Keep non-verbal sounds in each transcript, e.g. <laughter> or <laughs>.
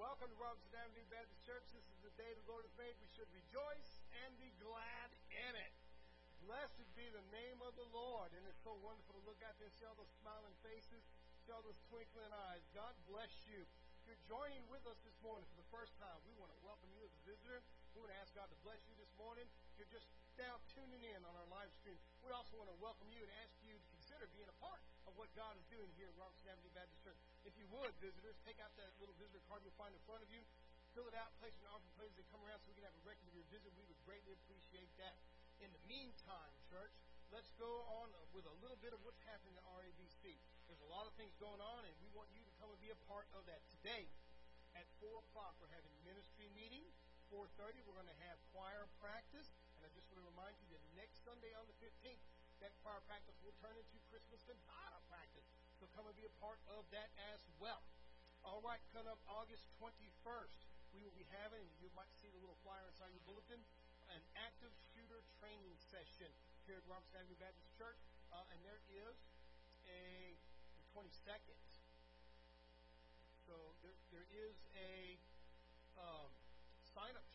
Welcome to Robinson Avenue Baptist Church. This is the day the Lord has made. We should rejoice and be glad in it. Blessed be the name of the Lord. And it's so wonderful to look out there and see all those smiling faces, see all those twinkling eyes. God bless you. If you're joining with us this morning for the first time, we want to welcome you as a visitor. We want to ask God to bless you this morning. If you're just now tuning in on our live stream, we also want to welcome you and ask you to consider being a part of what God is doing here at Robinson Avenue Baptist Church. If you would, visitors, take out that little visitor card you'll find in front of you. Fill it out, place an offering plate as they come around so we can have a record of your visit. We would greatly appreciate that. In the meantime, church, let's go on with a little bit of what's happening at RABC. There's a lot of things going on, and we want you to come and be a part of that. Today, at 4 o'clock, we're having ministry meeting. 4.30, we're going to have choir practice. And I just want to remind you that next Sunday on the 15th, that choir practice will turn into Christmas cantata practice. So come and be a part of that as well. All right, coming up August 21st, we will be having, you might see the little flyer inside your bulletin, an active shooter training session here at Robinson Avenue Baptist Church. Uh, and there is a the 22nd. So there, there is a um, sign up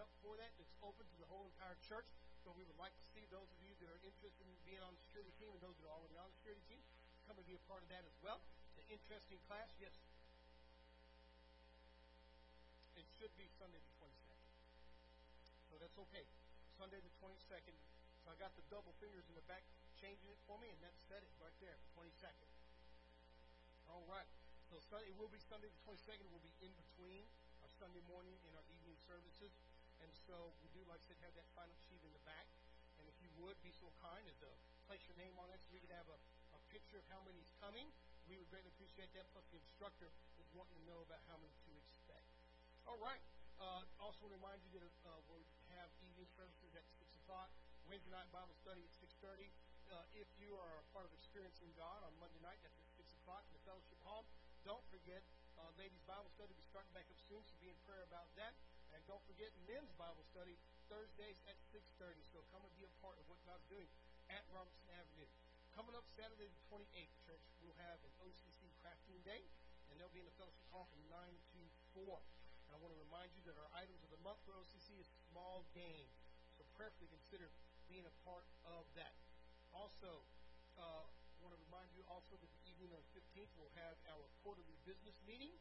up for that, it's open to the whole entire church. So we would like to see those of you that are interested in being on the security team and those that are already on the security team come and be a part of that as well. It's an interesting class. Yes. It should be Sunday the 22nd. So that's okay. Sunday the 22nd. So I got the double fingers in the back changing it for me, and that said it right there, 22nd. All right. So Sunday, it will be Sunday the 22nd. It will be in between our Sunday morning and our evening services. And so we do, like I said, have that sign-up sheet in the back. And if you would be so kind as to place your name on it so we can have a, a picture of how many is coming, we would greatly appreciate that. Plus, the instructor is wanting to know about how many to expect. All right. Uh, also, remind you that uh, we'll have evening services at 6 o'clock. Wednesday night Bible study at 6.30. Uh, if you are a part of Experiencing God on Monday night, that's at 6 o'clock in the fellowship hall. Don't forget, uh, ladies' Bible study will be starting back up soon, so be in prayer about that. And don't forget men's Bible study Thursdays at 6.30. So come and be a part of what God's doing at Robinson Avenue. Coming up Saturday the 28th, church, we'll have an OCC crafting day, and they'll be in the fellowship hall from 9 to 4. And I want to remind you that our items of the month for OCC is small game. So prayerfully consider being a part of that. Also, uh, I want to remind you also that the evening of the 15th we'll have our quarterly business meeting,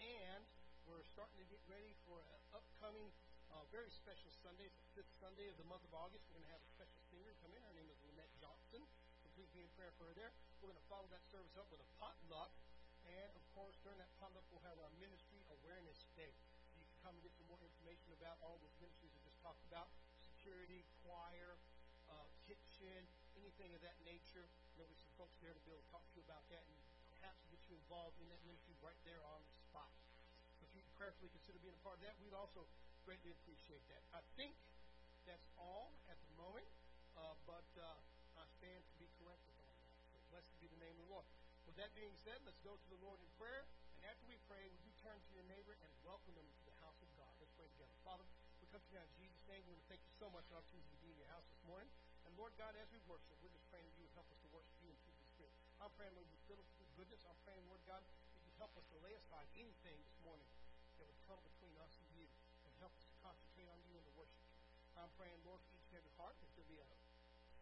and we're starting to get ready for an upcoming uh, very special Sunday. It's the fifth Sunday of the month of August. We're going to have a special singer come in. Her name is Lynette Johnson. So please be in prayer for her there. We're going to follow that service up with a potluck. And, of course, during that potluck, we'll have our Ministry Awareness Day. You can come and get some more information about all those ministries I just talked about security, choir, uh, kitchen, anything of that nature. There'll be some folks there to be able to talk to you about that and perhaps get you involved in that ministry right there on the prayerfully consider being a part of that, we'd also greatly appreciate that. I think that's all at the moment, uh, but uh, I stand to be corrected on that. Blessed be the name of the Lord. With that being said, let's go to the Lord in prayer. And after we pray, would you turn to your neighbor and welcome them to the house of God? Let's pray together. Father, we come to you in Jesus' name. We want to thank you so much for our opportunity to be in your house this morning. And Lord God, as we worship, we're just praying that you would help us to worship you in truth and spirit. I'm praying, Lord, you fill us with goodness. I'm praying, Lord God, that you help us to lay aside anything this morning come between us and you and help us to concentrate on you and to worship you. I'm praying, Lord, for each and every heart that there be a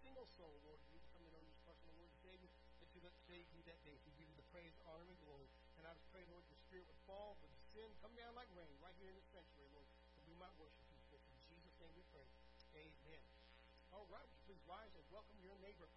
single soul, Lord, to come to know you personal and Savior, that you let save me that day to give you the praise, honor, and glory. And I just pray, Lord, your spirit would fall, would descend, come down like rain right here in this sanctuary, Lord, that we might worship you. In Jesus' name we pray. Amen. All right, please rise and welcome your neighbor.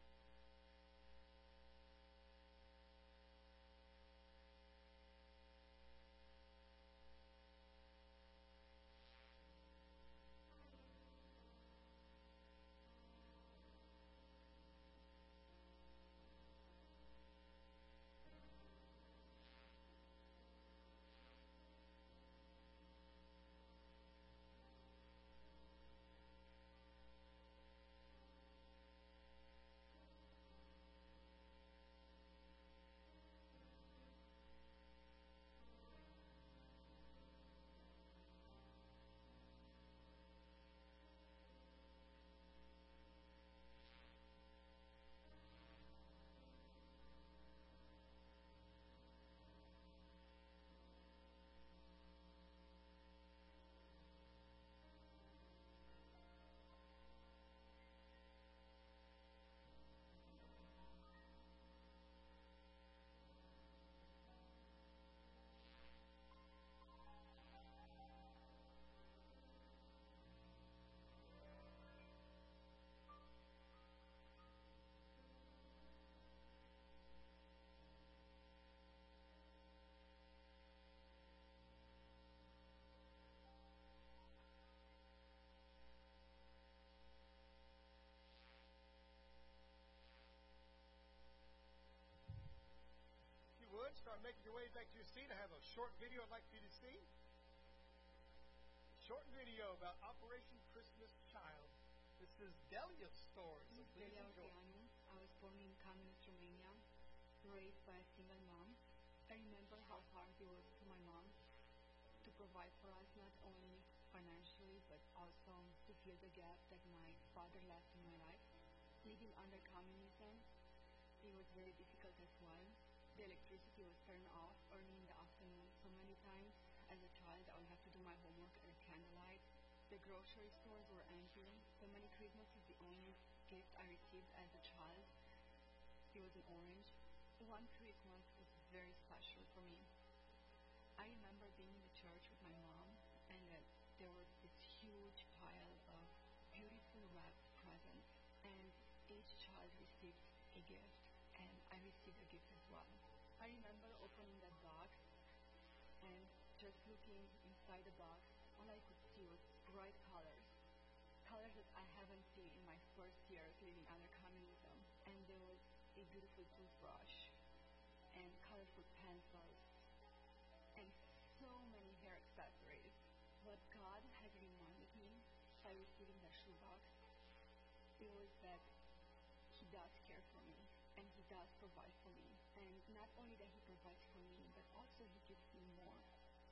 Making your way back to your seat, I have a short video I'd like for you to see. Short video about Operation Christmas Child. This is Delia's story. So please Delia enjoy. Orteanu. I was born in communist Romania, raised by a single mom. I remember how hard it was for my mom to provide for us not only financially but also to fill the gap that my father left in my life. Living under communism, it was very difficult as well. The electricity was turned off early in the afternoon, so many times as a child I would have to do my homework at a candlelight. The grocery stores were empty. So many Christmases, the only gift I received as a child, it was an orange. One Christmas was very special for me. I remember being in the church with my mom, and uh, there was this huge pile of beautiful wrapped presents, and each child received a gift, received a gift as well. I remember opening that box and just looking inside the box, all I could see was bright colors. Colors that I haven't seen in my first years living under communism. And there was a beautiful toothbrush and colorful pencils and so many hair accessories. What God has reminded me by receiving that shoebox, it was that He does does provide for me. And not only that He provides for me, but also He gives me more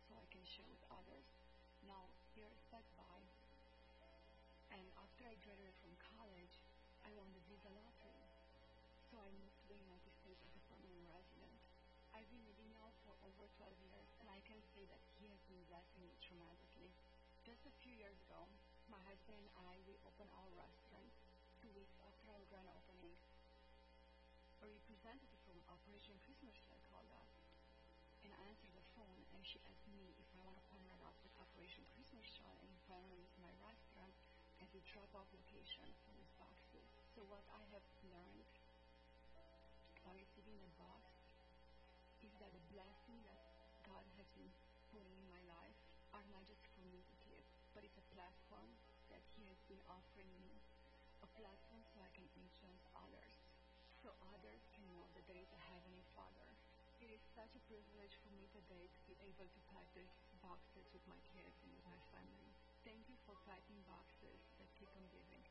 so I can share with others. Now, years passed by, and after I graduated from college, I won the visa lottery. So I moved to the United States as a permanent resident. I've been living now for over 12 years, and I can say that He has been blessing me tremendously. Just a few years ago, my husband and I, we opened our restaurant two weeks after our grand opening. A representative from Operation Christmas Child called us and I answered the phone and she asked me if I want to partner up with Operation Christmas Child and if I my restaurant as a drop-off location for these boxes. So what I have learned by receiving the box is that the blessing that God has been putting in my life are not just for me to keep, but it's a platform that He has been offering me, a platform so I can influence others, so others can know that there is a Heavenly Father. It is such a privilege for me today to be able to pack these boxes with my kids and with my family. Thank you for packing boxes that keep on giving.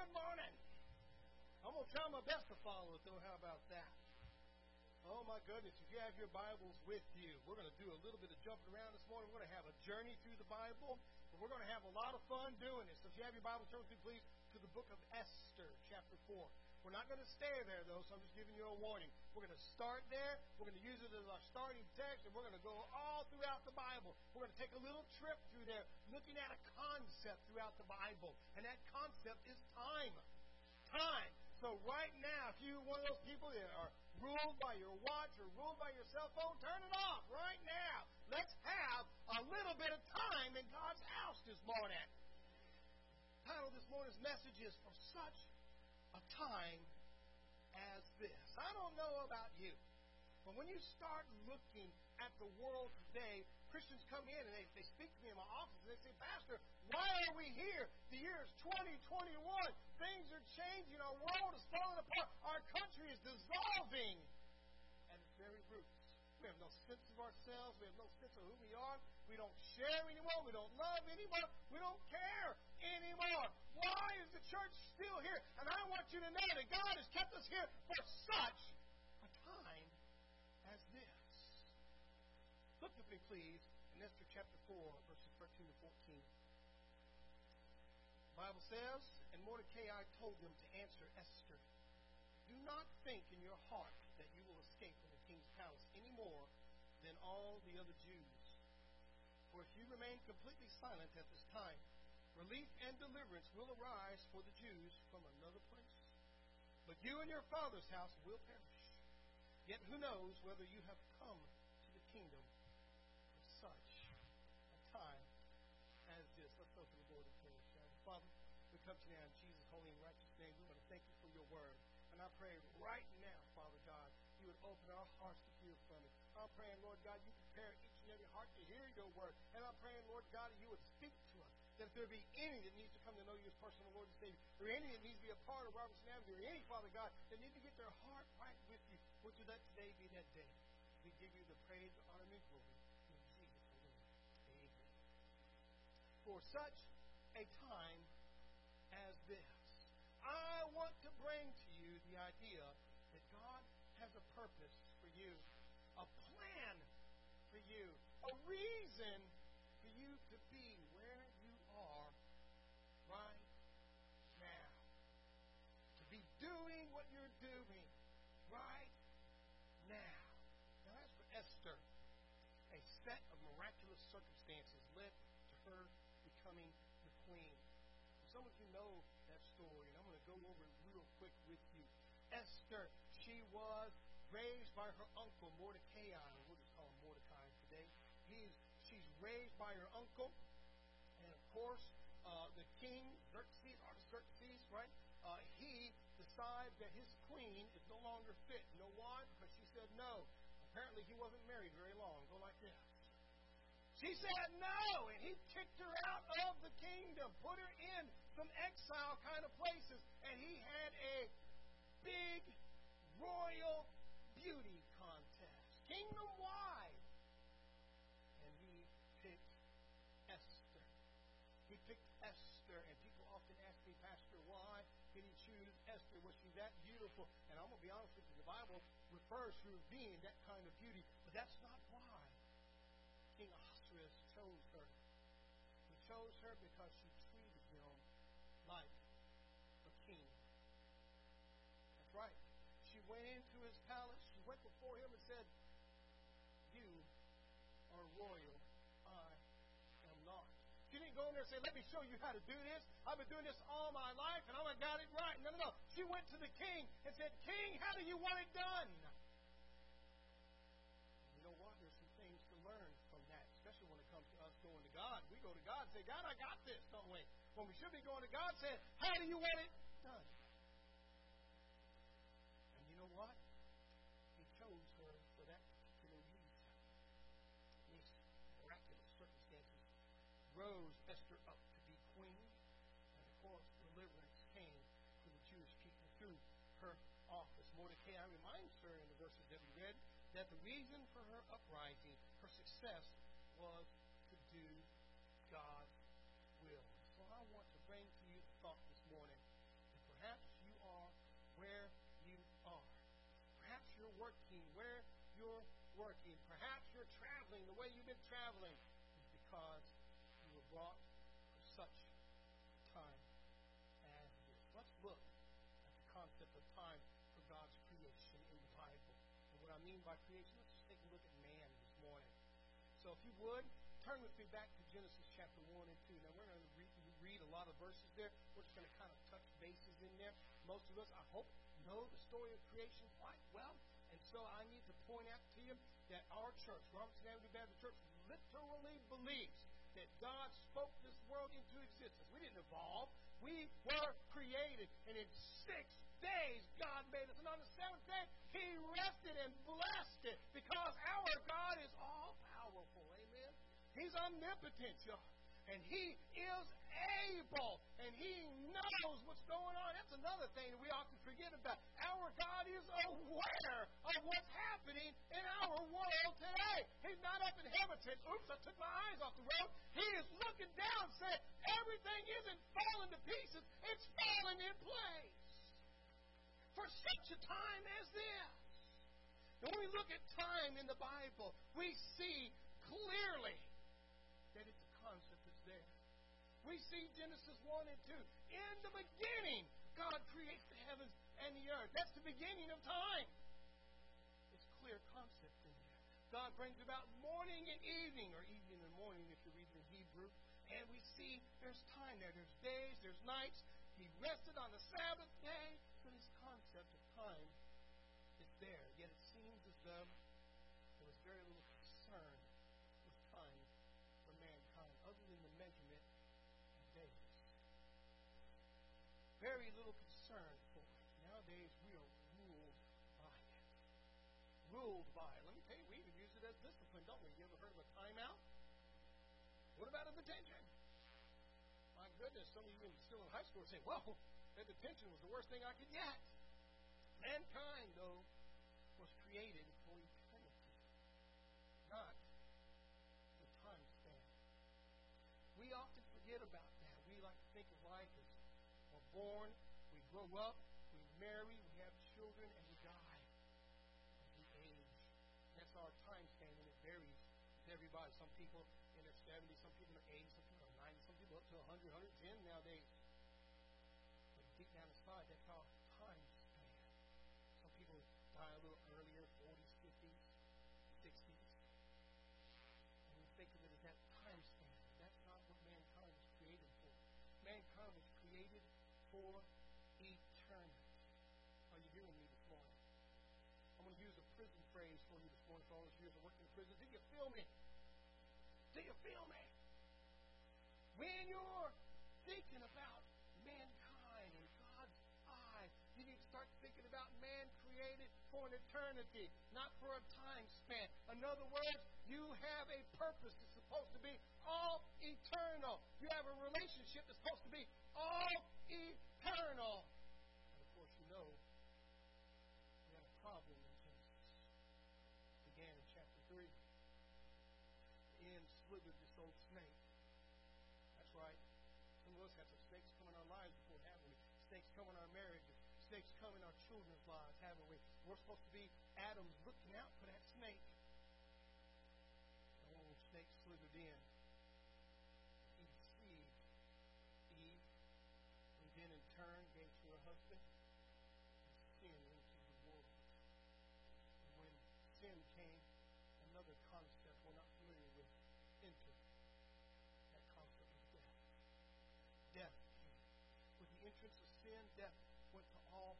Good morning. I'm going to try my best to follow it, though. How about that? Oh, my goodness. If you have your Bibles with you, we're going to do a little bit of jumping around this morning. We're going to have a journey through the Bible, and we're going to have a lot of fun doing it. So if you have your Bible, turn with me, please, to the book of Esther, chapter 4. We're not going to stay there, though, so I'm just giving you a warning. We're going to start there. We're going to use it as our starting text, and we're going to go all throughout the Bible. We're going to take a little trip through there, looking at a concept throughout the Bible, and that concept is time. Time. So right now, if you're one of those people that are ruled by your watch or ruled by your cell phone, turn it off right now. Let's have a little bit of time in God's house this morning. The title this morning's message is For Such a time as this. I don't know about you, but when you start looking at the world today, Christians come in and they, they speak to me in my office and they say, Pastor, why are we here? The year is 2021. Things are changing. Our world is falling apart. Our country is dissolving We have no sense of ourselves. We have no sense of who we are. We don't share anymore. We don't love anymore. We don't care anymore. Why is the church still here? And I want you to know that God has kept us here for such a time as this. Look with me, please, in Esther chapter 4, verses 13 to 14. The Bible says, And Mordecai told them to answer Esther, Do not think in your heart that you will escape from the king's palace all the other Jews. For if you remain completely silent at this time, relief and deliverance will arise for the Jews from another place. But you and your father's house will perish. Yet who knows whether you have come to the kingdom of such a time as this. Let's open the Lord in prayer? Father, we come to you now in Jesus' holy and righteous name. We want to thank you for your word. And I pray right now, Father God, you would open our hearts to hear from it. I'm praying, Lord God, you prepare each and every heart to hear your word. And I'm praying, Lord God, that you would speak to us. That if there be any that needs to come to know you as personal Lord and Savior, or any that needs to be a part of Robertson Avenue, or any, Father God, that need to get their heart right with you, would you let today be that day? We give you the praise, honor, and glory. In Jesus' name. Amen. For such a time as this, I want to bring to you the idea that God has a purpose a plan for you, a reason for you to be where you are right now. To be doing what you're doing right now. Now, as for Esther, a set of miraculous circumstances led to her becoming the queen. Some of you know that story, and I'm going to go over it real quick with you. Esther, she was raised by her uncle Mordecai. We'll just call him Mordecai today. He's she's raised by her uncle, and of course, uh, the king Xerxes, Artaxerxes, right? Uh, he decides that his queen is no longer fit. You know why? Because she said no. Apparently, he wasn't married very long. Go like this. She said no, and he kicked her out of the kingdom, put her in some exile kind of places, and he had a big royal beauty contest, kingdom wide. And he picked Esther. He picked Esther, and people often ask me, Pastor, why did he choose Esther? Was she that beautiful? And I'm going to be honest with you, the Bible refers to her being that kind of beauty, but that's not why King Ahasuerus chose her. He chose her because she treated him like a king. That's right. She went into his palace. She went before him and said, You are royal. I am not. She didn't go in there and say, Let me show you how to do this. I've been doing this all my life and I got it right. No, no, no. She went to the king and said, King, how do you want it done? You know what? There's some things to learn from that, especially when it comes to us going to God. We go to God and say, God, I got this, don't we? When we should be going to God saying, How do you want it done? rose Esther up to be queen, and of course, deliverance came to the Jewish people through her office. Mordecai reminds her in the verses that we read that the reason for her uprising, her success, was to do God's will. So I want to bring to you the thought this morning that perhaps you are where you are. Perhaps you're working where you're working. Perhaps you're traveling the way you've been traveling because brought for such time as this. Let's look at the concept of time for God's creation in the Bible. And what I mean by creation, let's just take a look at man this morning. So if you would, turn with me back to Genesis chapter 1 and 2. Now, we're going to read, read a lot of verses there. We're just going to kind of touch bases in there. Most of us, I hope, know the story of creation quite well. And so I need to point out to you that our church, Robertson Avenue Baptist Church, literally believes that God spoke this world into existence. We didn't evolve. We were created. And in six days, God made us. And on the seventh day, He rested and blessed it because our God is all powerful. Amen. He's omnipotent, y'all. And He is able. And He knows what's going on. That's another thing that we often forget about. Our God is aware of what's happening in our world today. He's not up in heaven saying, oops, I took my eyes off the road. He is looking down saying, everything isn't falling to pieces. It's falling in place. For such a time as this. When we look at time in the Bible, we see clearly We see Genesis 1 and 2. In the beginning, God creates the heavens and the earth. That's the beginning of time. It's a clear concept in there. God brings about morning and evening, or evening and morning if you're reading in Hebrew. And we see there's time there. There's days, there's nights. He rested on the Sabbath day. So this concept of time is there. Yet it seems as though Very little concern for it. Nowadays, we are ruled by it. Ruled by it. Let me tell you, we even use it as discipline, don't we? You ever heard of a timeout? What about a detention? My goodness, some of you still in high school saying, whoa, that detention was the worst thing I could get. Mankind, though, was created born, we grow up, we marry, we have children, and we die. We age. That's our time span, and it varies with everybody. Some people in their 70s, some people in their 80s, some people in their 90s, some people up to 100, 110 nowadays. For eternity. Are you hearing me this morning? I'm going to use a prison phrase for you this morning for all those years I worked in prison. Do you feel me? Do you feel me? When you're thinking about mankind in God's eye, you need to start thinking about man created for an eternity, not for a time span. In other words, you have a purpose that's supposed to be all eternal. You have a relationship that's supposed to be all eternal. And of course, you know we had a problem in Genesis. It began in chapter 3. Ian slithered this old snake. That's right. Some of us have some snakes come in our lives before, haven't we? Snakes come in our marriages. Snakes come in our children's lives, haven't we? We're supposed to be Adam's looking out for that snake. Sin came, another concept we're not familiar with entered. That concept of death. Death. With the entrance of sin, death went to all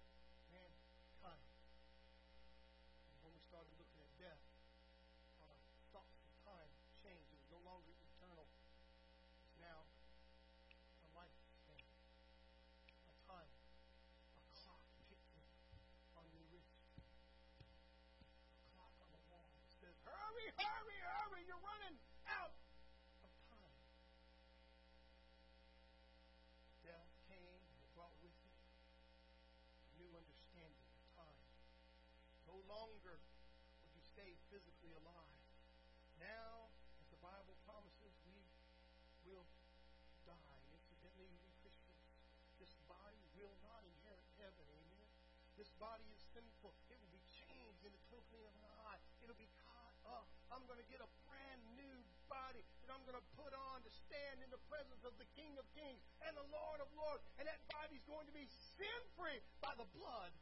longer would you stay physically alive. Now, as the Bible promises, we will die. Incidentally, we Christians, this body will not inherit heaven. Amen. This body is sinful. It will be changed in the twinkling of an eye. It'll be caught up. I'm going to get a brand new body that I'm going to put on to stand in the presence of the King of Kings and the Lord of Lords. And that body's going to be sin free by the blood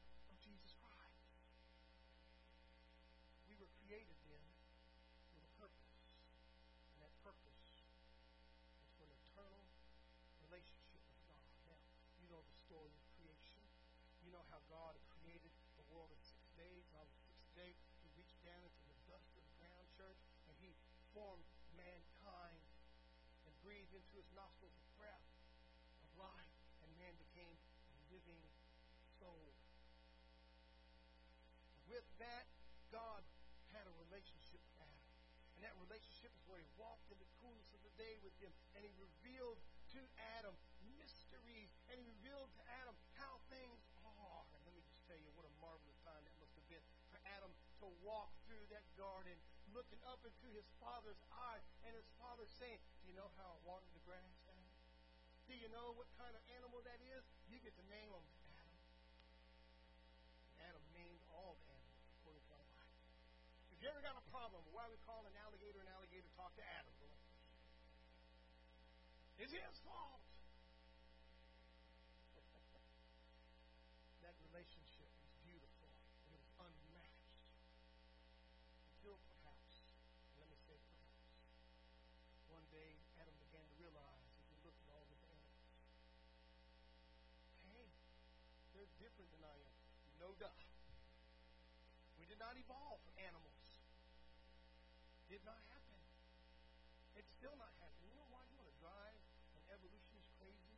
God created the world in six days. On the sixth day, He reached down into the dust of the ground, church, and He formed mankind and breathed into his nostrils the breath of life, and man became a living soul. With that, God had a relationship with Adam. And that relationship is where he walked in the coolness of the day with him, and he revealed to Adam walk through that garden, looking up into his father's eyes, and his father saying, Do you know how I water the grass, Adam? Do you know what kind of animal that is? You get to name them, Adam. Adam named all the animals to our Bible. If you ever got a problem, why we call an alligator an alligator, talk to Adam. It's his fault. <laughs> that relationship different than I am. No duh. We did not evolve animals. Did not happen. It's still not happening. You know why? You want to drive an evolutionist crazy?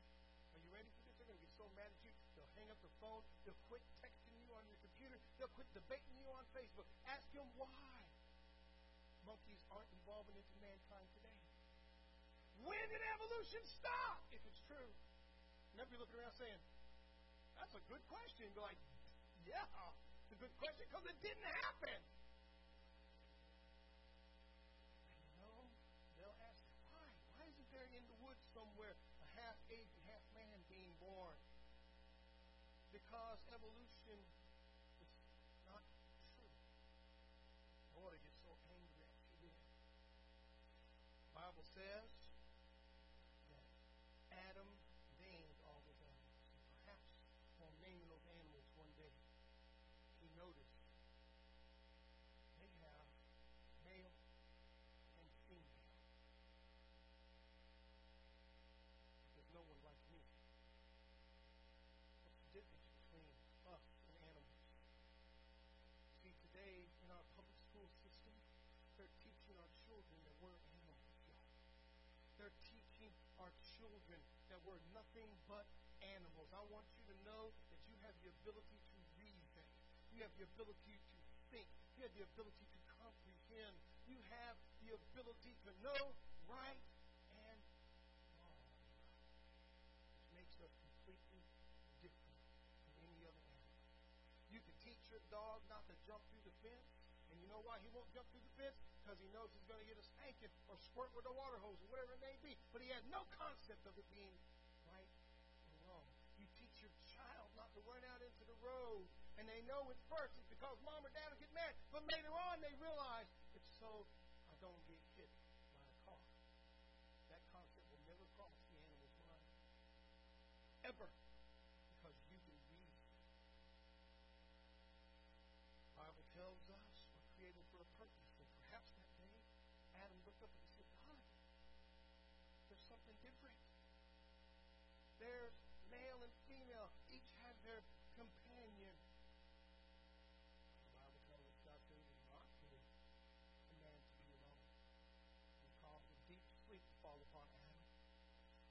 Are you ready for this? They're going to get so mad at you, they'll hang up the phone, they'll quit texting you on your computer, they'll quit debating you on Facebook. Ask them why. Monkeys aren't evolving into mankind today. When did evolution stop? If it's true. And be looking around saying, that's a good question. You'd Be like, yeah, it's a good question because it didn't happen. And you know, they'll ask, why? Why isn't there in the woods somewhere a half ape and half man being born? Because evolution is not true. Boy, I get so angry at you. The Bible says children that we're nothing but animals. I want you to know that you have the ability to reason. You have the ability to think. You have the ability to comprehend. You have the ability to know right and wrong. Which makes us completely different from any other animal. You can teach your dog not to jump through the fence, know why he won't jump through the fence? Because he knows he's going to get a spanking or squirt with a water hose or whatever it may be. But he has no concept of it being right and wrong. You teach your child not to run out into the road, and they know at first it's because mom or dad will get mad, but later on they realize it's so I don't get hit by a car. That concept will never cross the animal's mind. Ever. Up and said, God, there's something different. There's male and female. Each have their companion. The Bible tells us God for man to be alone. He caused a deep to fall upon Adam.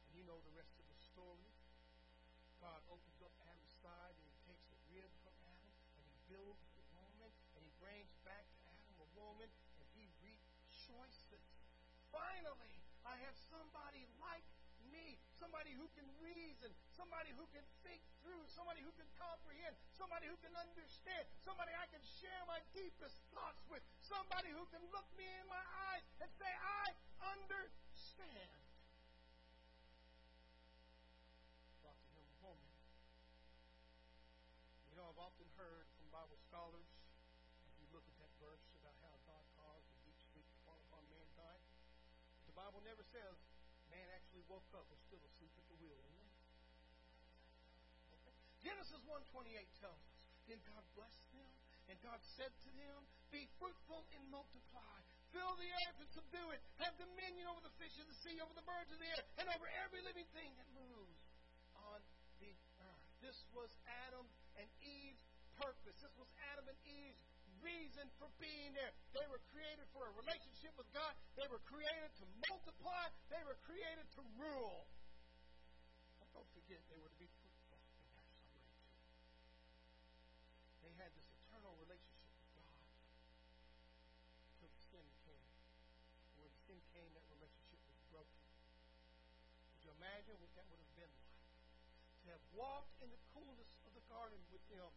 And you know the rest of the story. God opens up Adam's side and he takes a rib from Adam and he builds rejoices. Finally, I have somebody like me, somebody who can reason, somebody who can think through, somebody who can comprehend, somebody who can understand, somebody I can share my deepest thoughts with, somebody who can look me in my eyes and say, I Bible never says man actually woke up was still asleep at the wheel. Okay. Genesis 1.28 tells us, Then God blessed them, and God said to them, Be fruitful and multiply. Fill the earth and subdue it. Have dominion over the fish of the sea, over the birds of the air, and over every living thing that moves on the earth. This was Adam and Eve's purpose. This was Adam and Eve's reason for being there. They were created for a relationship with God. They were created to multiply. They were created to rule. But don't forget, they were to be fruitful in their summary, too. They had this eternal relationship with God until the sin came. When sin came, that relationship was broken. Could you imagine what that would have been like? To have walked in the coolness of the garden with Him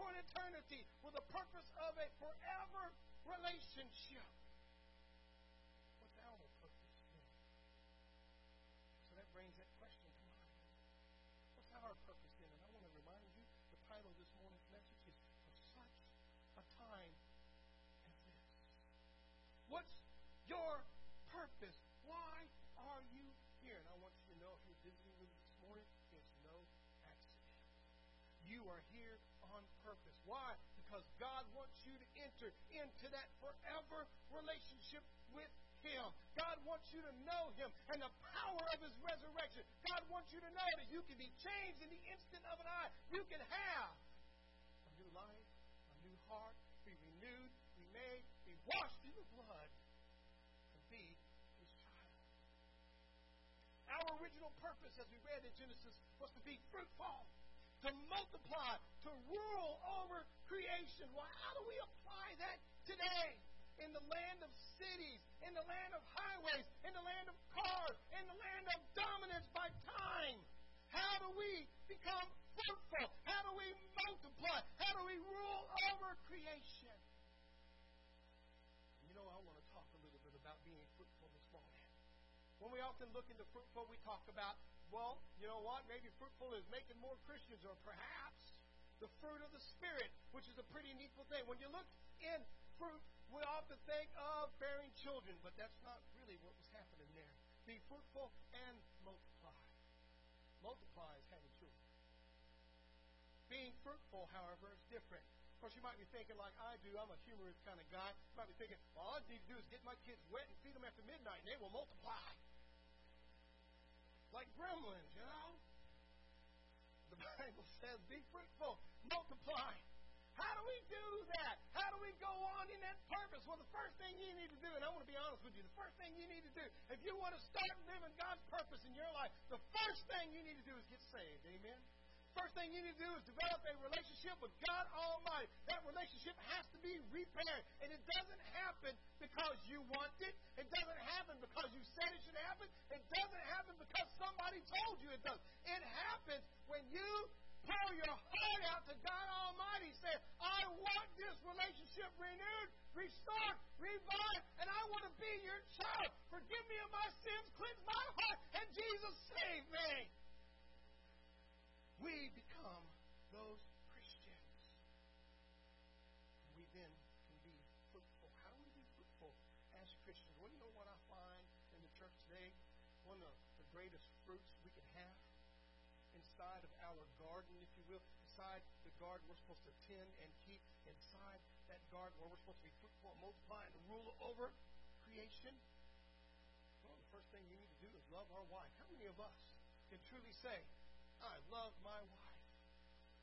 for an eternity with the purpose of a forever relationship. What's our purpose then? So that brings that question to mind. What's our purpose then? And I want to remind you the title of this morning's message is For Such a Time as This. What's your purpose? Why are you here? And I want you to know if you're visiting with us this morning, it's no accident. You are here purpose. Why? Because God wants you to enter into that forever relationship with Him. God wants you to know Him and the power of His resurrection. God wants you to know that you can be changed in the instant of an eye. You can have a new life, a new heart, be renewed, be made, be washed in the blood, and be His child. Our original purpose, as we read in Genesis, was to be fruitful to multiply, to rule over creation. Well, how do we apply that today? In the land of cities, in the land of highways, in the land of cars, in the land of dominance by time. How do we become fruitful? How do we multiply? How do we rule over creation? You know, I want to talk a little bit about being fruitful this morning. When we often look into fruitful, we talk about well, you know what? Maybe fruitful is making more Christians, or perhaps the fruit of the Spirit, which is a pretty needful thing. When you look in fruit, we often think of bearing children, but that's not really what was happening there. Be fruitful and multiply. Multiply is having children. Being fruitful, however, is different. Of course, you might be thinking like I do. I'm a humorous kind of guy. You might be thinking, well, all I need to do is get my kids wet and feed them after midnight, and they will multiply like gremlins, you know? The <laughs> Bible says, be fruitful, multiply. How do we do that? How do we go on in that purpose? Well, the first thing you need to do, and I want to be honest with you, the first thing you need to do, if you want to start living God's purpose in your life, the first thing you need to do is get saved. Amen? First thing you need to do is develop a relationship with God Almighty. That relationship has to be repaired. And it doesn't happen because you want it. It doesn't happen because you said it should happen. It doesn't happen because somebody told you it does. It happens when you pour your heart out to God Almighty. Say, I want this relationship renewed, restored, revived, and I want to be your child. Forgive me of my sins, cleanse my heart, and Jesus save me we become those Christians. We then can be fruitful. How do we be fruitful as Christians? Well, you know what I find in the church today? One of the greatest fruits we can have inside of our garden, if you will, inside the garden we're supposed to tend and keep, inside that garden where we're supposed to be fruitful and multiply and rule over creation. Well, the first thing you need to do is love our wife. How many of us can truly say, I love my wife.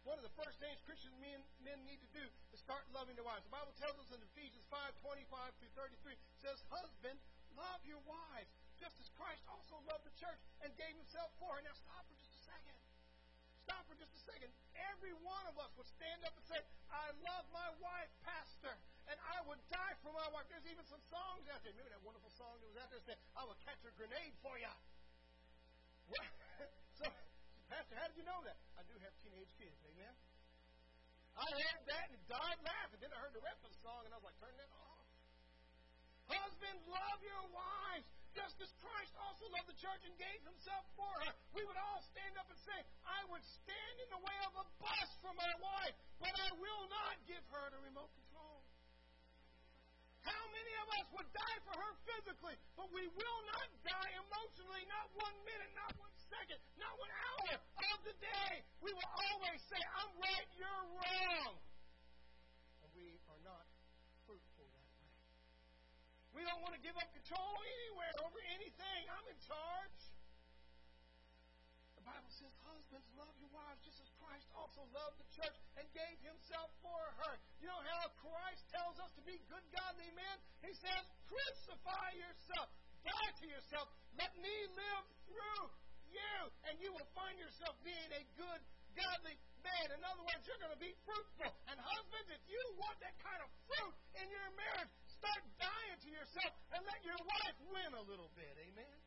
One of the first things Christian men, men need to do is start loving their wives. The Bible tells us in Ephesians 5 25 through 33 says, Husband, love your wives, just as Christ also loved the church and gave himself for her. Now stop for just a second. Stop for just a second. Every one of us would stand up and say, I love my wife, Pastor, and I would die for my wife. There's even some songs out there. Remember that wonderful song that was out there saying, I will catch a grenade for you. <laughs> so Pastor, how did you know that? I do have teenage kids, amen? I heard that and died laughing. Then I heard the rest of the song and I was like, turn that off. Husbands, love your wives, just as Christ also loved the church and gave himself for her. We would all stand up and say, I would stand in the way of a bus for my wife, but I will not give her the remote control. How many of us would die for her physically, but we will not die emotionally, not one minute, not one second, not one hour of the day. We will always say, I'm right, you're wrong. And we are not fruitful that way. We don't want to give up control anywhere over anything. I'm in charge. The Bible says, Husbands, love your wives just as Christ also loved the church and gave himself for her. You know how Christ tells us to be good, godly men? He says, Crucify yourself, die to yourself, let me live through you, and you will find yourself being a good, godly man. In other words, you're going to be fruitful. And husbands, if you want that kind of fruit in your marriage, start dying to yourself and let your wife win a little bit. Amen?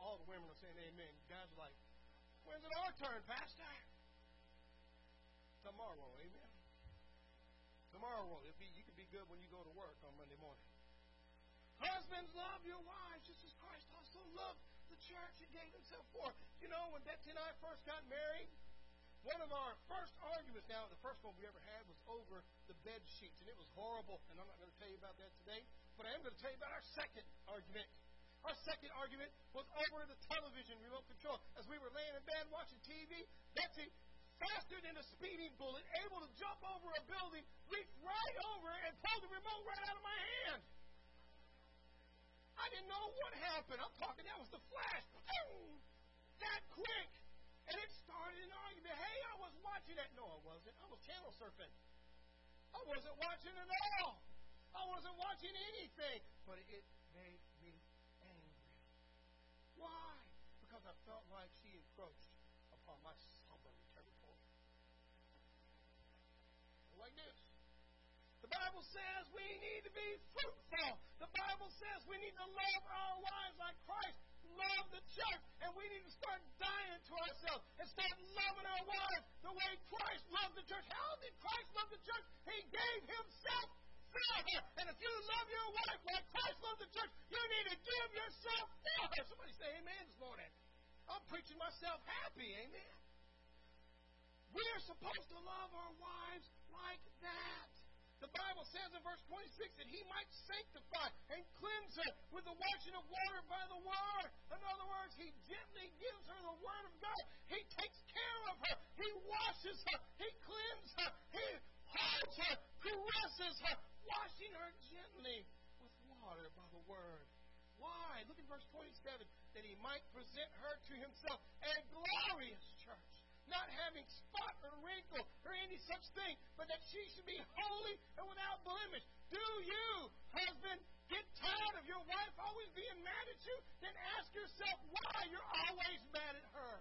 All the women are saying amen. Guys are like, when's it our turn, Pastor? Tomorrow, amen. Tomorrow, be, you can be good when you go to work on Monday morning. Husbands, love your wives just as Christ also loved the church and gave himself for. You know, when Betsy and I first got married, one of our first arguments, now the first one we ever had was over the bed sheets, and it was horrible, and I'm not going to tell you about that today, but I am going to tell you about our second argument. Our second argument was over the television remote control. As we were laying in bed watching TV, Betsy, faster than a speeding bullet, able to jump over a building, reach right over and pull the remote right out of my hand. I didn't know what happened. I'm talking, that was the flash. Boom! That quick. And it started an argument. Hey, I was watching that. No, I wasn't. I was channel surfing. I wasn't watching at all. I wasn't watching anything. But it made me angry. Why? Because I felt like Bible says we need to be fruitful. The Bible says we need to love our wives like Christ loved the church. And we need to start dying to ourselves and start loving our wives the way Christ loved the church. How did Christ love the church? He gave himself for her. And if you love your wife like Christ loved the church, you need to give yourself for her. Somebody say amen this morning. I'm preaching myself happy, amen. We're supposed to love our wives like that. The Bible says in verse 26 that he might sanctify and cleanse her with the washing of water by the word. In other words, he gently gives her the word of God. He takes care of her. He washes her. He cleanses her. He holds her, caresses her, washing her gently with water by the word. Why? Look at verse 27 that he might present her to himself a glorious church not having spot or wrinkle or any such thing, but that she should be holy and without blemish. Do you, husband, get tired of your wife always being mad at you? Then ask yourself why you're always mad at her.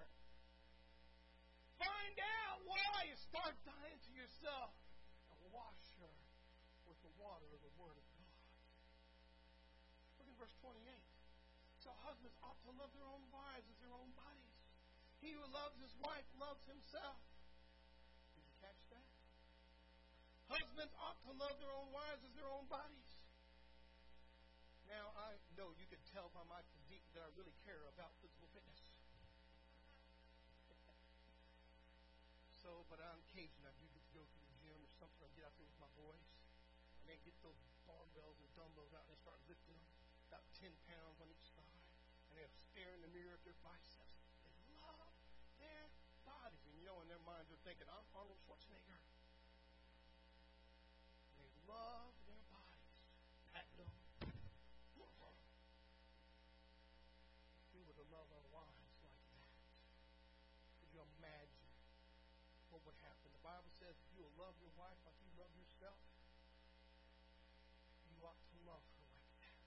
Find out why and start dying to yourself and wash her with the water of the Word of God. Look at verse 28. So husbands ought to love their own wives as their own bodies. He who loves his wife loves himself. Did you catch that? Husbands ought to love their own wives as their own bodies. Now, I know you can tell by my physique that I really care about physical fitness. <laughs> so, but on occasion, I do get to go to the gym or something. I get out there with my boys. And they get those barbells or dumbbells out and they start lifting them, about 10 pounds on each side. And they stare in the mirror at their biceps thinking, I'm Arnold Schwarzenegger. They love their bodies. Pat them. We were to love our wives like that, could you imagine what would happen? The Bible says you will love your wife like you love yourself, you ought to love her like that.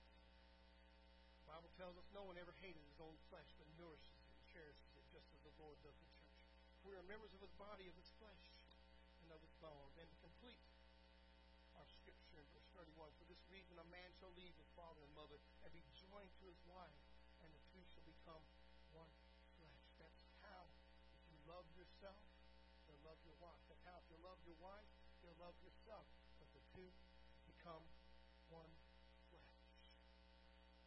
The Bible tells us no one ever hated his own flesh, but nourishes it and cherishes it just as the Lord does the we are members of his body, of his flesh, and of his bones. And to complete our scripture in verse 31, for this reason a man shall leave his father and mother and be joined to his wife, and the two shall become one flesh. That's how, if you love yourself, you'll love your wife. That's how, if you love your wife, you'll love yourself. But the two become one flesh.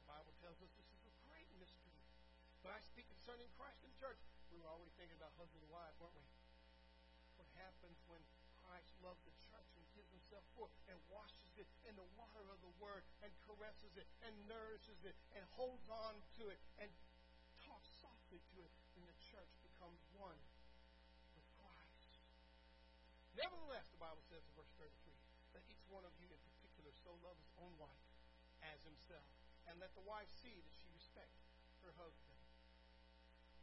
The Bible tells us this is a great mystery. husband in Christ in church. Thinking about husband and wife, weren't we? What happens when Christ loves the church and gives himself for it and washes it in the water of the word and caresses it and nourishes it and holds on to it and talks softly to it, then the church becomes one with Christ. Nevertheless, the Bible says in verse 33, that each one of you in particular so love his own wife as himself. And let the wife see that she respect her husband.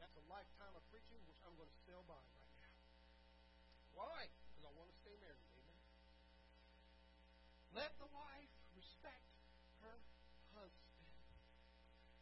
That's a lifetime of preaching which I'm going to sell by right now. Why? Because I want to stay married. Amen. Let the wife respect her husband.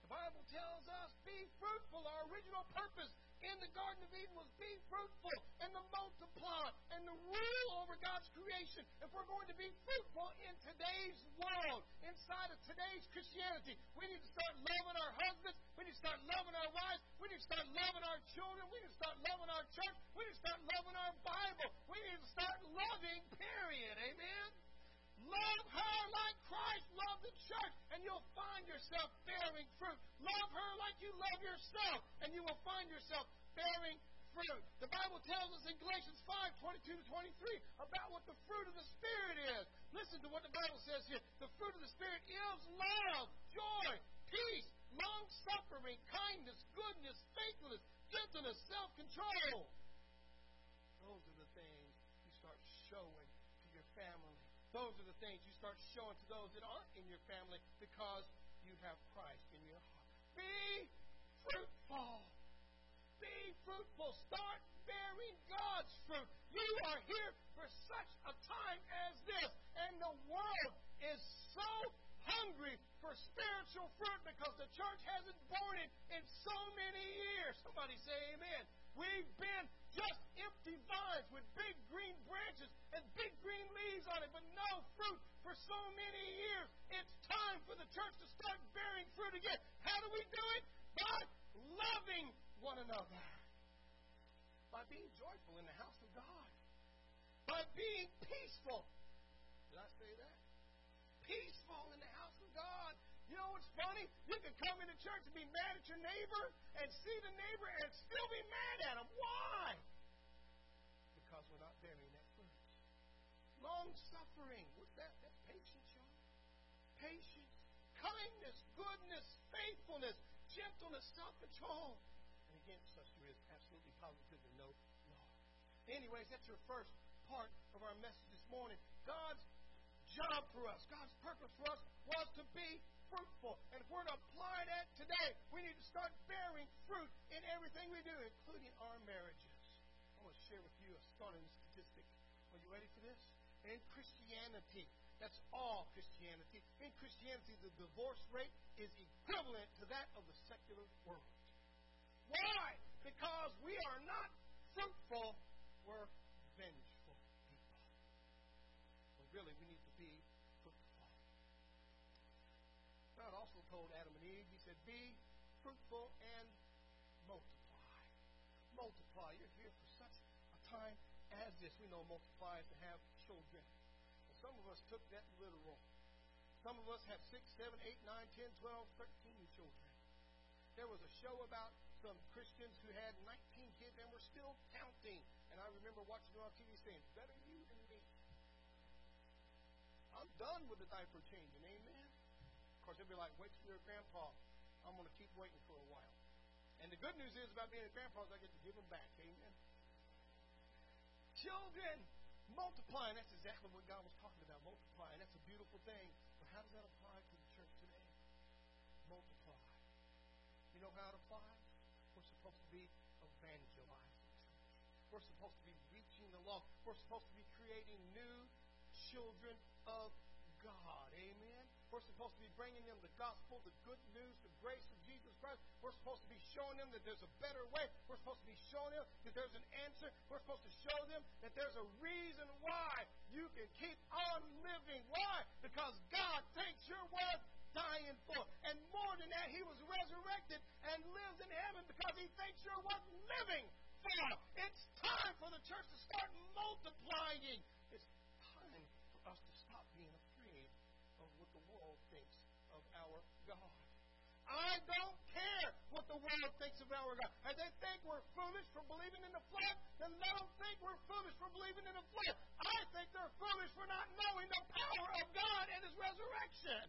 The Bible tells us be fruitful. Our original purpose in the Garden of Eden was be fruitful and to multiply and to rule over God's creation. If we're going to be fruitful in today's world, inside of today's Christianity, we need to start loving our husbands. We need to start loving our wives. We need to start loving our children. We need to start loving our church. We need to start loving our Bible. We need to start loving, period. Amen? Love her like Christ loved the church, and you'll find yourself bearing fruit. Love her like you love yourself, and you will find yourself bearing fruit. The Bible tells us in Galatians 5 22 to 23 about what the fruit of the Spirit is. Listen to what the Bible says here. The fruit of the Spirit is love, joy, peace, long suffering, kindness, goodness, faithfulness, gentleness, self control. Those are the things you start showing to those that aren't in your family because you have Christ in your heart. Be fruitful. Be fruitful. Start bearing God's fruit. You are here for such a time as this. And the world is so hungry for spiritual fruit because the church hasn't borne it in so many years. Somebody say amen. We've been just empty vines with big green branches and big green leaves on it, but no fruit for so many years. It's time for the church to start bearing fruit again. How do we do it? By loving one another. By being joyful in the house of God. By being peaceful. Did I say that? Peaceful in the. You know what's funny? You can come into church and be mad at your neighbor and see the neighbor and still be mad at him. Why? Because we're not bearing that fruit. Long suffering. What's that? That's patience, y'all. Patience, kindness, goodness, faithfulness, gentleness, self control. And against such there is absolutely positively no law. Anyways, that's your first part of our message this morning. God's job for us, God's purpose for us was to be fruitful. And if we're to apply that today, we need to start bearing fruit in everything we do, including our marriages. I want to share with you a stunning statistic. Are you ready for this? In Christianity, that's all Christianity. In Christianity, the divorce rate is equivalent to that of the secular world. Why? Because we are not fruitful, we're vengeful people. Well, really, we need to be fruitful. God also told Adam and Eve, He said, Be fruitful and multiply. Multiply. You're here for such a time as this. We know multiply is to have children. And some of us took that literal. Some of us have six, seven, eight, nine, ten, twelve, thirteen children. There was a show about some Christians who had 19 kids and were still counting. And I remember watching it on TV saying, better you than me. I'm done with the diaper changing. Amen. Course, they'll be like, wait till you're a grandpa. I'm going to keep waiting for a while. And the good news is about being a grandpa is I get to give them back. Amen. Children multiplying. That's exactly what God was talking about. Multiplying. That's a beautiful thing. But how does that apply to the church today? Multiply. You know how it applies? We're supposed to be evangelizing. We're supposed to be reaching the lost. We're supposed to be creating new children of God. Amen. We're supposed to be bringing them the gospel, the good news, the grace of Jesus Christ. We're supposed to be showing them that there's a better way. We're supposed to be showing them that there's an answer. We're supposed to show them that there's a reason why you can keep on living. Why? Because God thinks you're worth dying for. And more than that, He was resurrected and lives in heaven because He thinks you're worth living for. It's time for the church to start multiplying. God. I don't care what the world thinks of our God. and they think we're foolish for believing in the flesh, then let them think we're foolish for believing in the flesh. I think they're foolish for not knowing the power of God and His resurrection.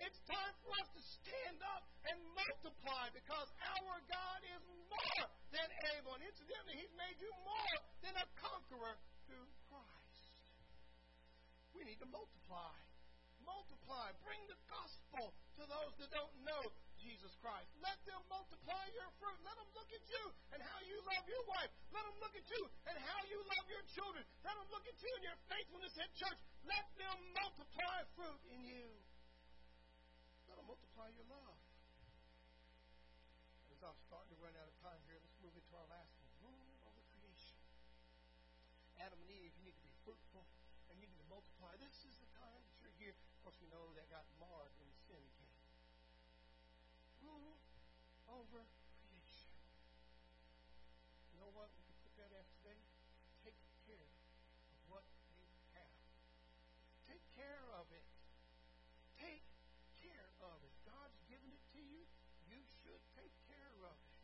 It's time for us to stand up and multiply because our God is more than able. And incidentally, He's made you more than a conqueror through Christ. We need to multiply. Multiply. Bring the gospel to those that don't know Jesus Christ. Let them multiply your fruit. Let them look at you and how you love your wife. Let them look at you and how you love your children. Let them look at you and your faithfulness at church. Let them multiply fruit in you Let them multiply your love. As I'm starting to run out of time here, let's move into our last rule over creation. Adam and Eve, you need to be fruitful and you need to multiply. This is the time that you're here. Course, we know that got marred when sin came. Rule over creation. You know what? We can put that as today. Take care of what you have. Take care of it. Take care of it. God's given it to you. You should take care of it.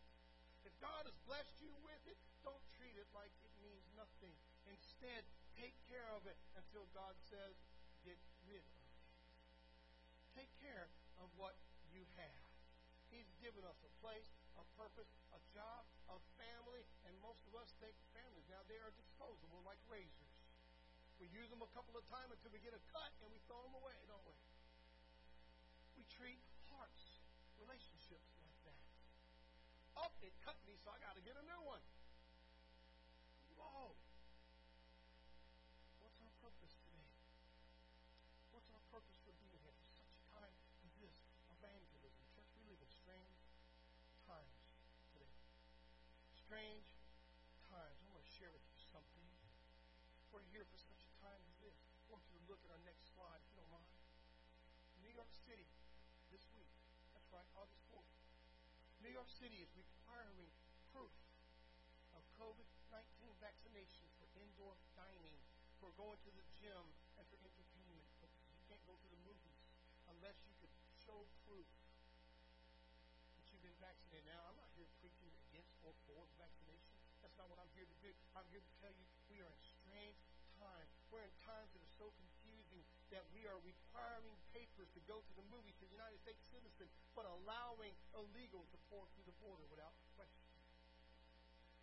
If God has blessed you with it, don't treat it like it means nothing. Instead, take care of it until God says, get rid of what you have. He's given us a place, a purpose, a job, a family, and most of us think families now they are disposable like razors. We use them a couple of times until we get a cut and we throw them away, don't we? We treat hearts, relationships like that. Oh, it cut me, so I got to get a new one. Strange times. I want to share with you something. We're here for such a time as this. I want you to look at our next slide, if you don't mind. New York City, this week. That's right, August 4th. New York City is requiring proof of COVID 19 vaccination for indoor dining, for going to the gym, and for entertainment. But you can't go to the movies unless you could show proof vaccinated. Now, I'm not here preaching against or for vaccination. That's not what I'm here to do. I'm here to tell you we are in strange times. We're in times that are so confusing that we are requiring papers to go to the movies for United States citizens, but allowing illegals to pour through the border without question.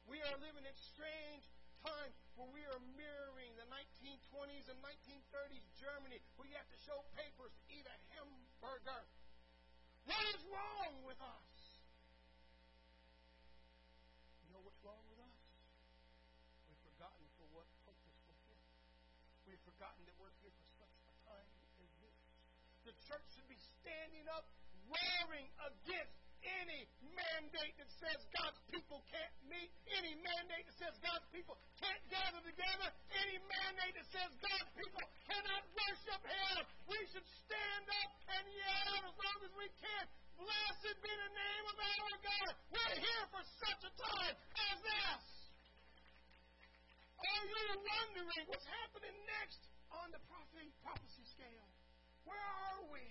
We are living in strange times where we are mirroring the 1920s and 1930s Germany, where you have to show papers to eat a hamburger. What is wrong with us? Forgotten that we're here for such a time as this. the church should be standing up, roaring against any mandate that says God's people can't meet, any mandate that says God's people can't gather together, any mandate that says God's people cannot worship Him. We should stand up and yell as long as we can. Blessed be the name of our God. We're here for such a time as this. Are you wondering what's happening next on the prophecy, prophecy scale? Where are we?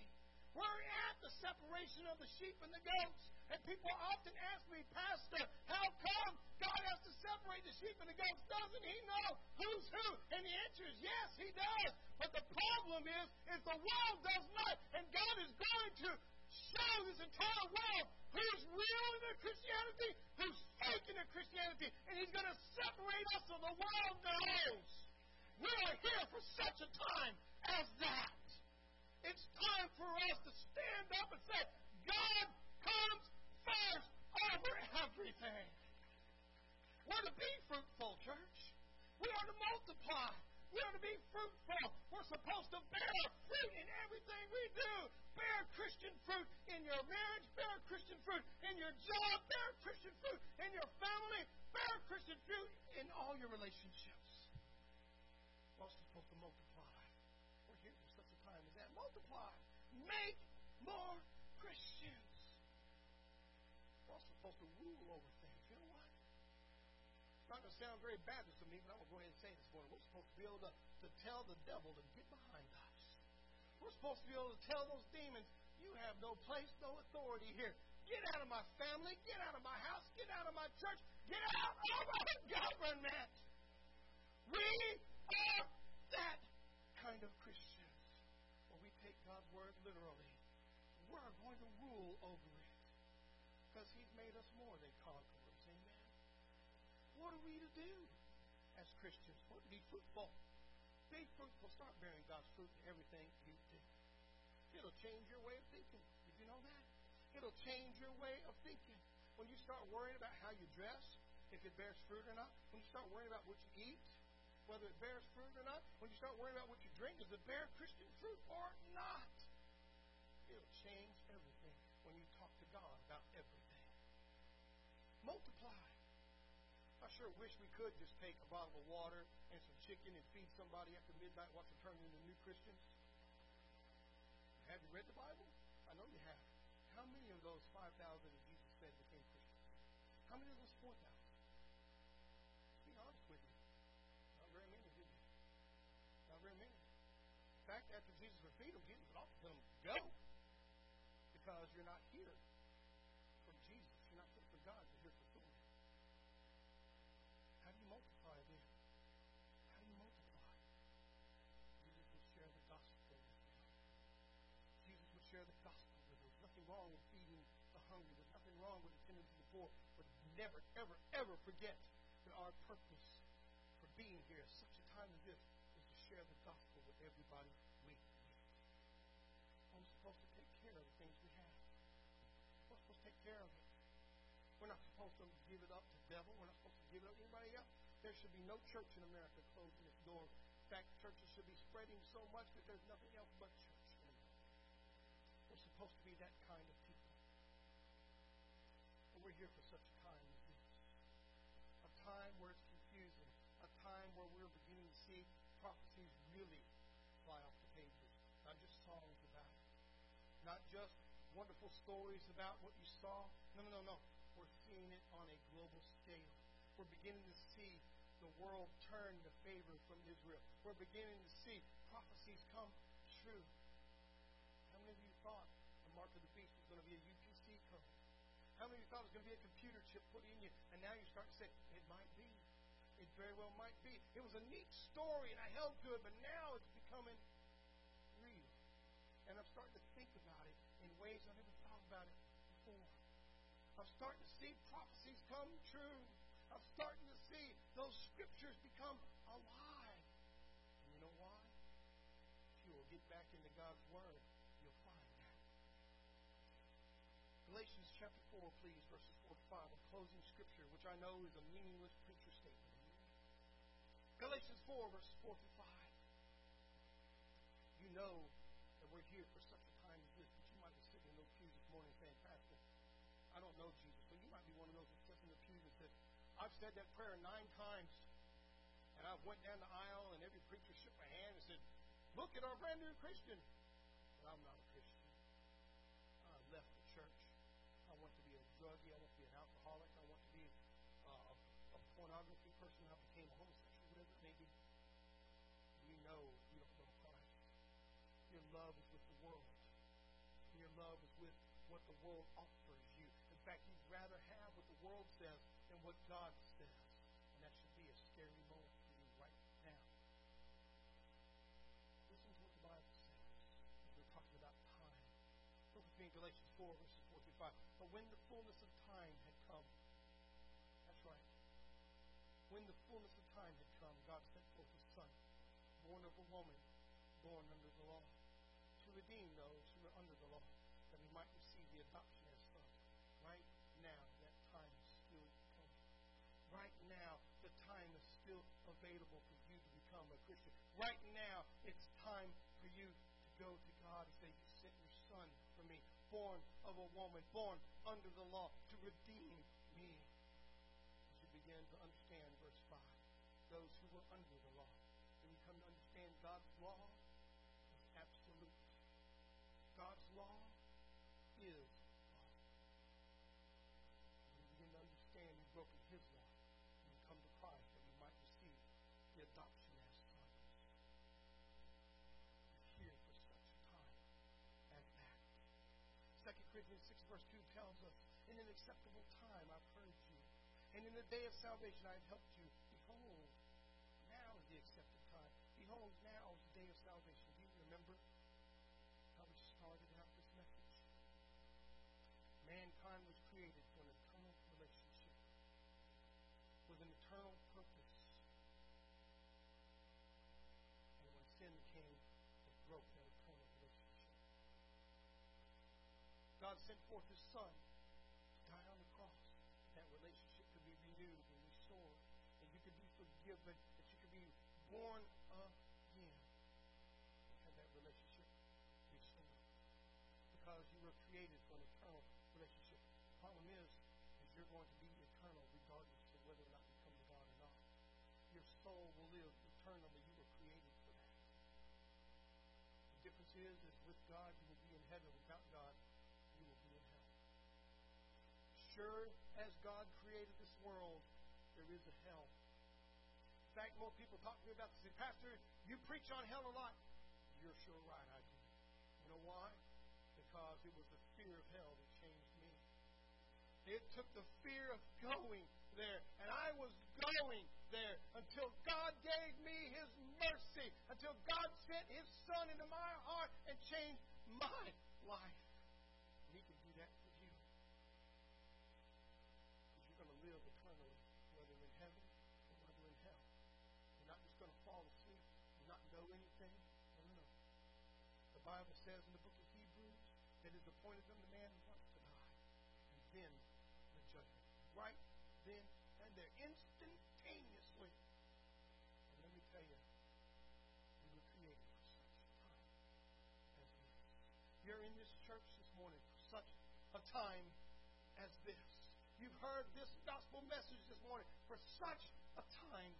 We're at the separation of the sheep and the goats. And people often ask me, Pastor, how come God has to separate the sheep and the goats? Doesn't He know who's who? And the answer is yes, He does. But the problem is, is the world does not. And God is going to show this entire world who's real in their Christianity, who's fake in their Christianity. And He's going to separate us so the world knows. We are here for such a time as that. It's time for us to stand up and say, God comes first over everything. We're to be fruitful, church. We are to multiply. We are to be fruitful. We're supposed to bear fruit in everything we do. Bear Christian fruit in your marriage. Bear Christian fruit in your job. Bear Christian fruit in your family. Bear Christian fruit in all your relationships. We're supposed to multiply We're here for such a time as that. multiply. Make more Christians. We're supposed to rule over things. You know what? It's not going to sound very Baptist to me, but I'm going to go ahead and say morning. We're supposed to be able to, to tell the devil to get behind us. We're supposed to be able to tell those demons, you have no place, no authority here. Get out of my family. Get out of my house. Get out of my church. Get out of my <laughs> government. We are that kind of Christians. Where we take God's word literally. We're going to rule over it. Because He's made us more than conquerors. Amen. What are we to do Christians? What to be fruitful. Be fruitful. Start bearing God's fruit in everything you do. It'll change your way of thinking. Did you know that? It'll change your way of thinking. When you start worrying about how you dress, if it bears fruit or not, when you start worrying about what you eat, whether it bears fruit or not, when you start worrying about what you drink, does it bear Christian fruit or not? It'll change everything when you talk to God about everything. Multiply. I sure wish we could just take a bottle of water and some chicken and feed somebody after midnight, watch them turn into new Christians. Have you read the Bible? I know you have. How many of those 5,000 that Jesus fed became Christians? How many of those 4,000? Be honest with you. Not very many, did you? Not very many. In fact, after Jesus would feed them, Jesus would often tell them, go. Because you're not here poor. But never, ever, ever forget that our purpose for being here at such a time as this is to share the gospel with everybody we meet. I'm supposed to take care of the things we have. We're supposed to take care of it. We're not supposed to give it up to the devil. We're not supposed to give it up to anybody else. There should be no church in America closing its doors. In fact, churches should be spreading so much that there's nothing else but church. We're supposed to be that kind of we're here for such a time as this. A time where it's confusing. A time where we're beginning to see prophecies really fly off the pages. Not just songs about it. Not just wonderful stories about what you saw. No, no, no, no. We're seeing it on a global scale. We're beginning to see the world turn the favor from Israel. We're beginning to see prophecies come true. How many of you thought How many of you thought it was going to be a computer chip put in you? And now you're starting to say, it might be. It very well might be. It was a neat story, and I held to it, but now it's becoming real. And I'm starting to think about it in ways I never thought about it before. I'm starting to see prophecies come true. I'm starting to see those scriptures become alive. And you know why? If you will get back into God's Word, Galatians chapter 4, please, verses 4 to 5, a closing scripture, which I know is a meaningless preacher statement. Galatians 4, verses 4 through 5. You know that we're here for such a time as this, but you might be sitting in those pews this morning saying, Pastor, I don't know Jesus. So you might be one of those that sits in the pew that says, I've said that prayer nine times, and I've went down the aisle, and every preacher shook my hand and said, Look at our brand new Christian. But I'm not a Christian. Know you don't know Christ. Your love is with the world. Your love is with what the world offers you. In fact, you'd rather have what the world says than what God says. And that should be a scary moment for you right now. Listen to what the Bible says. We're talking about time. Look with me in Galatians 4, verses 4 through 5. But when the fullness of time had come, that's right. When the fullness of woman, born under the law, to redeem those who were under the law, that we might receive the adoption as sons. Right now, that time is still coming. Right now, the time is still available for you to become a Christian. Right now, it's time for you to go to God and say, You sent your Son for me, born of a woman, born under the law, to redeem me. As you begin to understand verse 5, those who were under the law, God's law is absolute. God's law is law. You begin to understand you've broken His law, and you come to Christ that you might receive the adoption as sons. Here for such a time as that. 2 Corinthians 76, verse 2 tells us, In an acceptable time I've heard you, and in the day of salvation I've helped you. Behold, now the day of salvation. Do you remember how we started out this message? Mankind was created for an eternal relationship with an eternal purpose. And when sin came, it broke that eternal relationship. God sent forth His Son to die on the cross. That relationship could be renewed and restored, and you could be forgiven, that you could be born again and have that relationship restored. Because you were created for an eternal relationship. The problem is, is you're going to be eternal regardless of whether or not you come to God or not. Your soul will live eternally. You were created for that. The difference is, is with God you will be in heaven. Without God, you will be in hell. Sure as God created this world, there is a hell. In fact, more people talk to me about this. Say, Pastor, you preach on hell a lot. You're sure right, I do. You know why? Because it was the fear of hell that changed me. It took the fear of going there, and I was going there until God gave me His mercy, until God sent His Son into my heart and changed my life. He can do that for you. You're going to live eternally, whether in heaven or whether in hell. You're not just going to fall asleep not know anything. The Bible says in the book of is appointed unto man once to die, and then the judgment. Right then and there, instantaneously. And let me tell you, we were created for such a time as this. You're in this church this morning for such a time as this. You've heard this gospel message this morning for such a time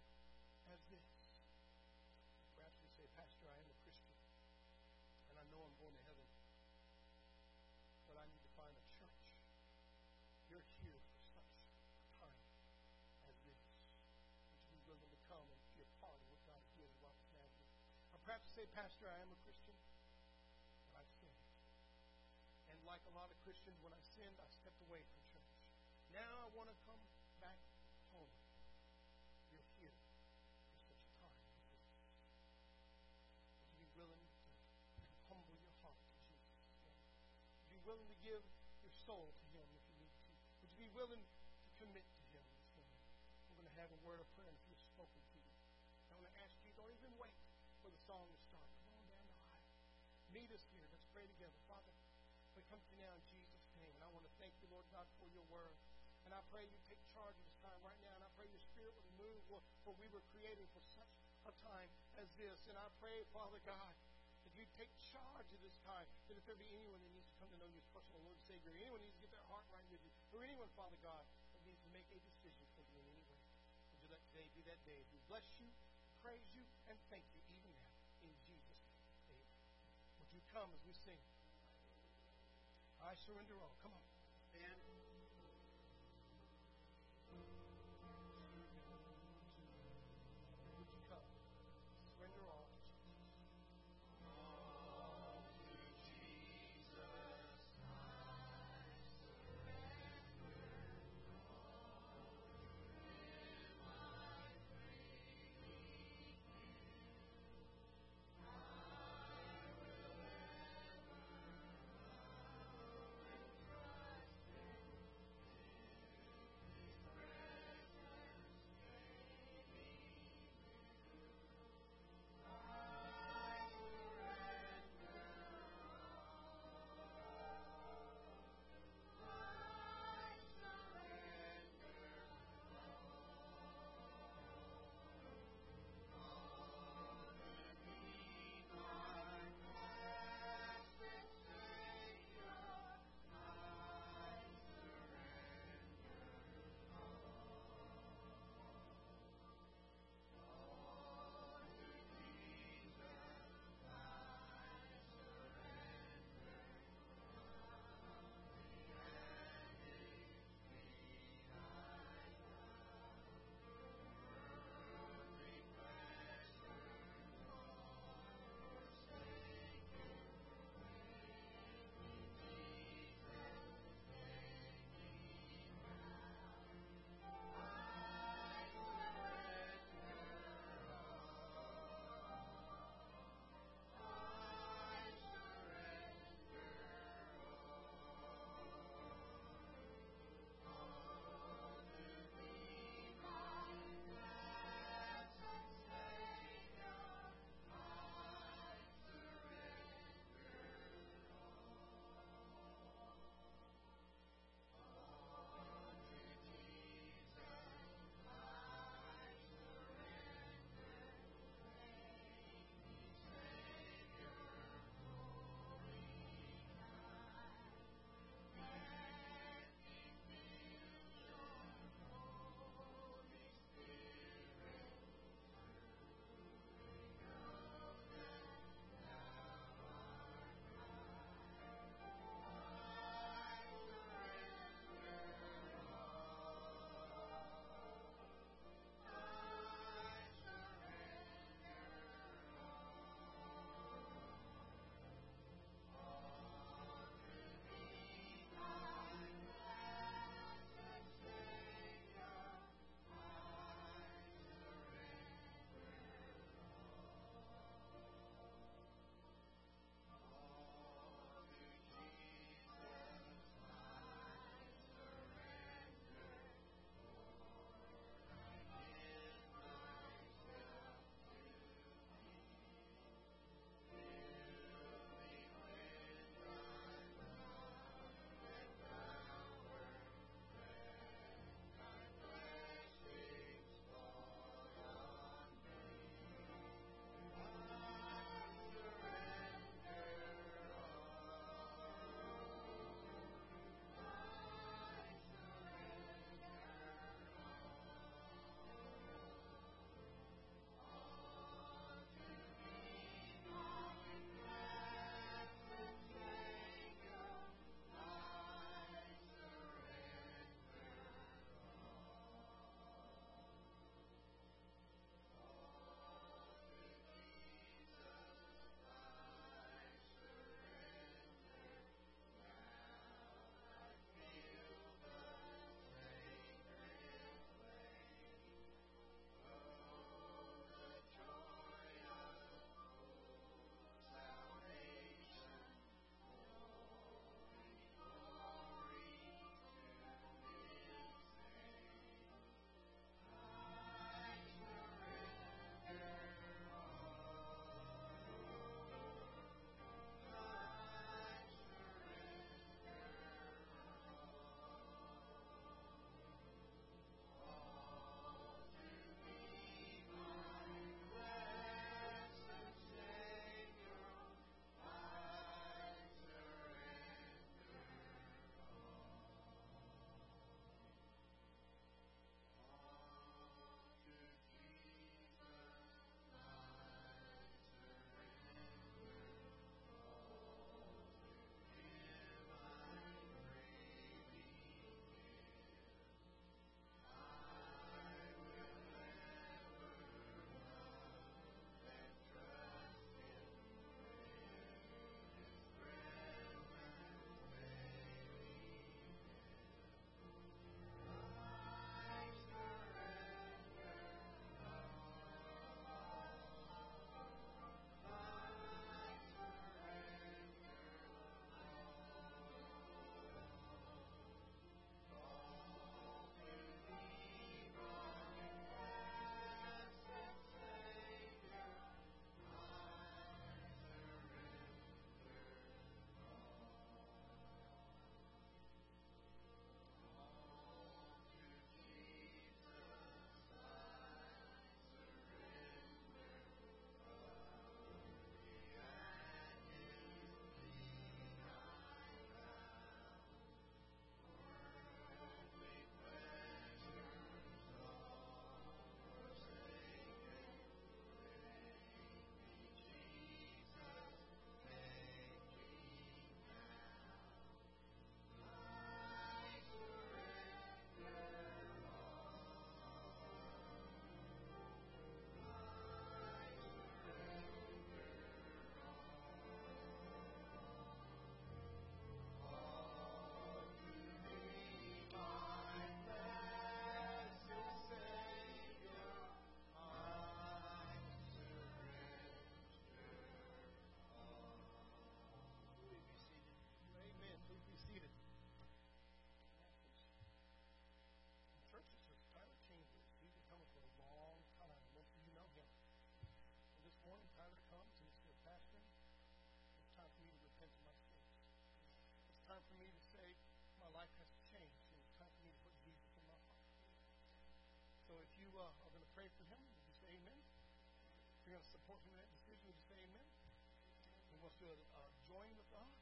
say, Pastor, I am a Christian, but I've sinned. And like a lot of Christians, when I sinned, I stepped away from church. Now I want to come back home. You're here for such a time. Would you be willing to humble your heart to Jesus? Would you be willing to give your soul to Him if you need to? Would you be willing to commit to Him? We're going to have a word of prayer song to start. Come on down the aisle. Meet us here. Let's pray together. Father, we come to you now in Jesus' name, and I want to thank you, Lord God, for your word. And I pray you take charge of this time right now, and I pray your spirit would move where we were created for such a time as this. And I pray, Father God, that you take charge of this time. That if there be anyone that needs to come to know you as personal Lord and Savior, anyone needs to get their heart right with you, or anyone, Father God, that needs to make a decision for you in any way, would you let today be that day? We bless you, praise you, and thank you even now. Come as we sing? I surrender all. Come on. Stand. To support him that decision. You say amen? He wants to uh, join with us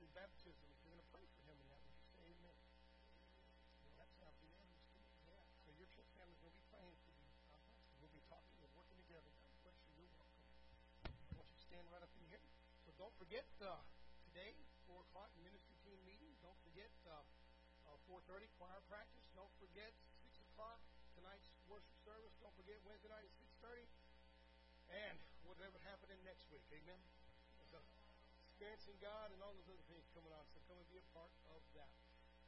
in baptism. If you're going to pray for him in that, would say amen? Well, that sounds unanimous to me. Yeah. So your church family will be praying for you. Uh-huh. We'll be talking and working together. God bless you. You're welcome. I want you to stand right up in here. So don't forget uh, today, 4 o'clock ministry team meeting. Don't forget uh, uh, 4.30 choir practice. Don't forget 6 o'clock tonight's worship service. Don't forget Wednesday night at 6.30. And whatever happening next week. Amen. So, experiencing God and all those other things coming on. So come and be a part of that.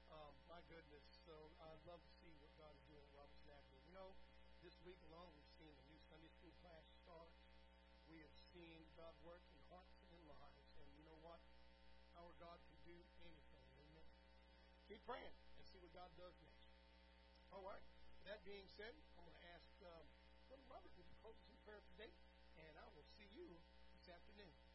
Um, my goodness. So I'd love to see what God is doing at Roberts Nazareth. You know, this week alone we've seen a new Sunday school class start. We have seen God work in hearts and lives. And you know what? Our God can do anything. Amen. Keep praying and see what God does next. All right. That being said, I'm going to ask um, Brother Robert, you close in prayer today? You this afternoon.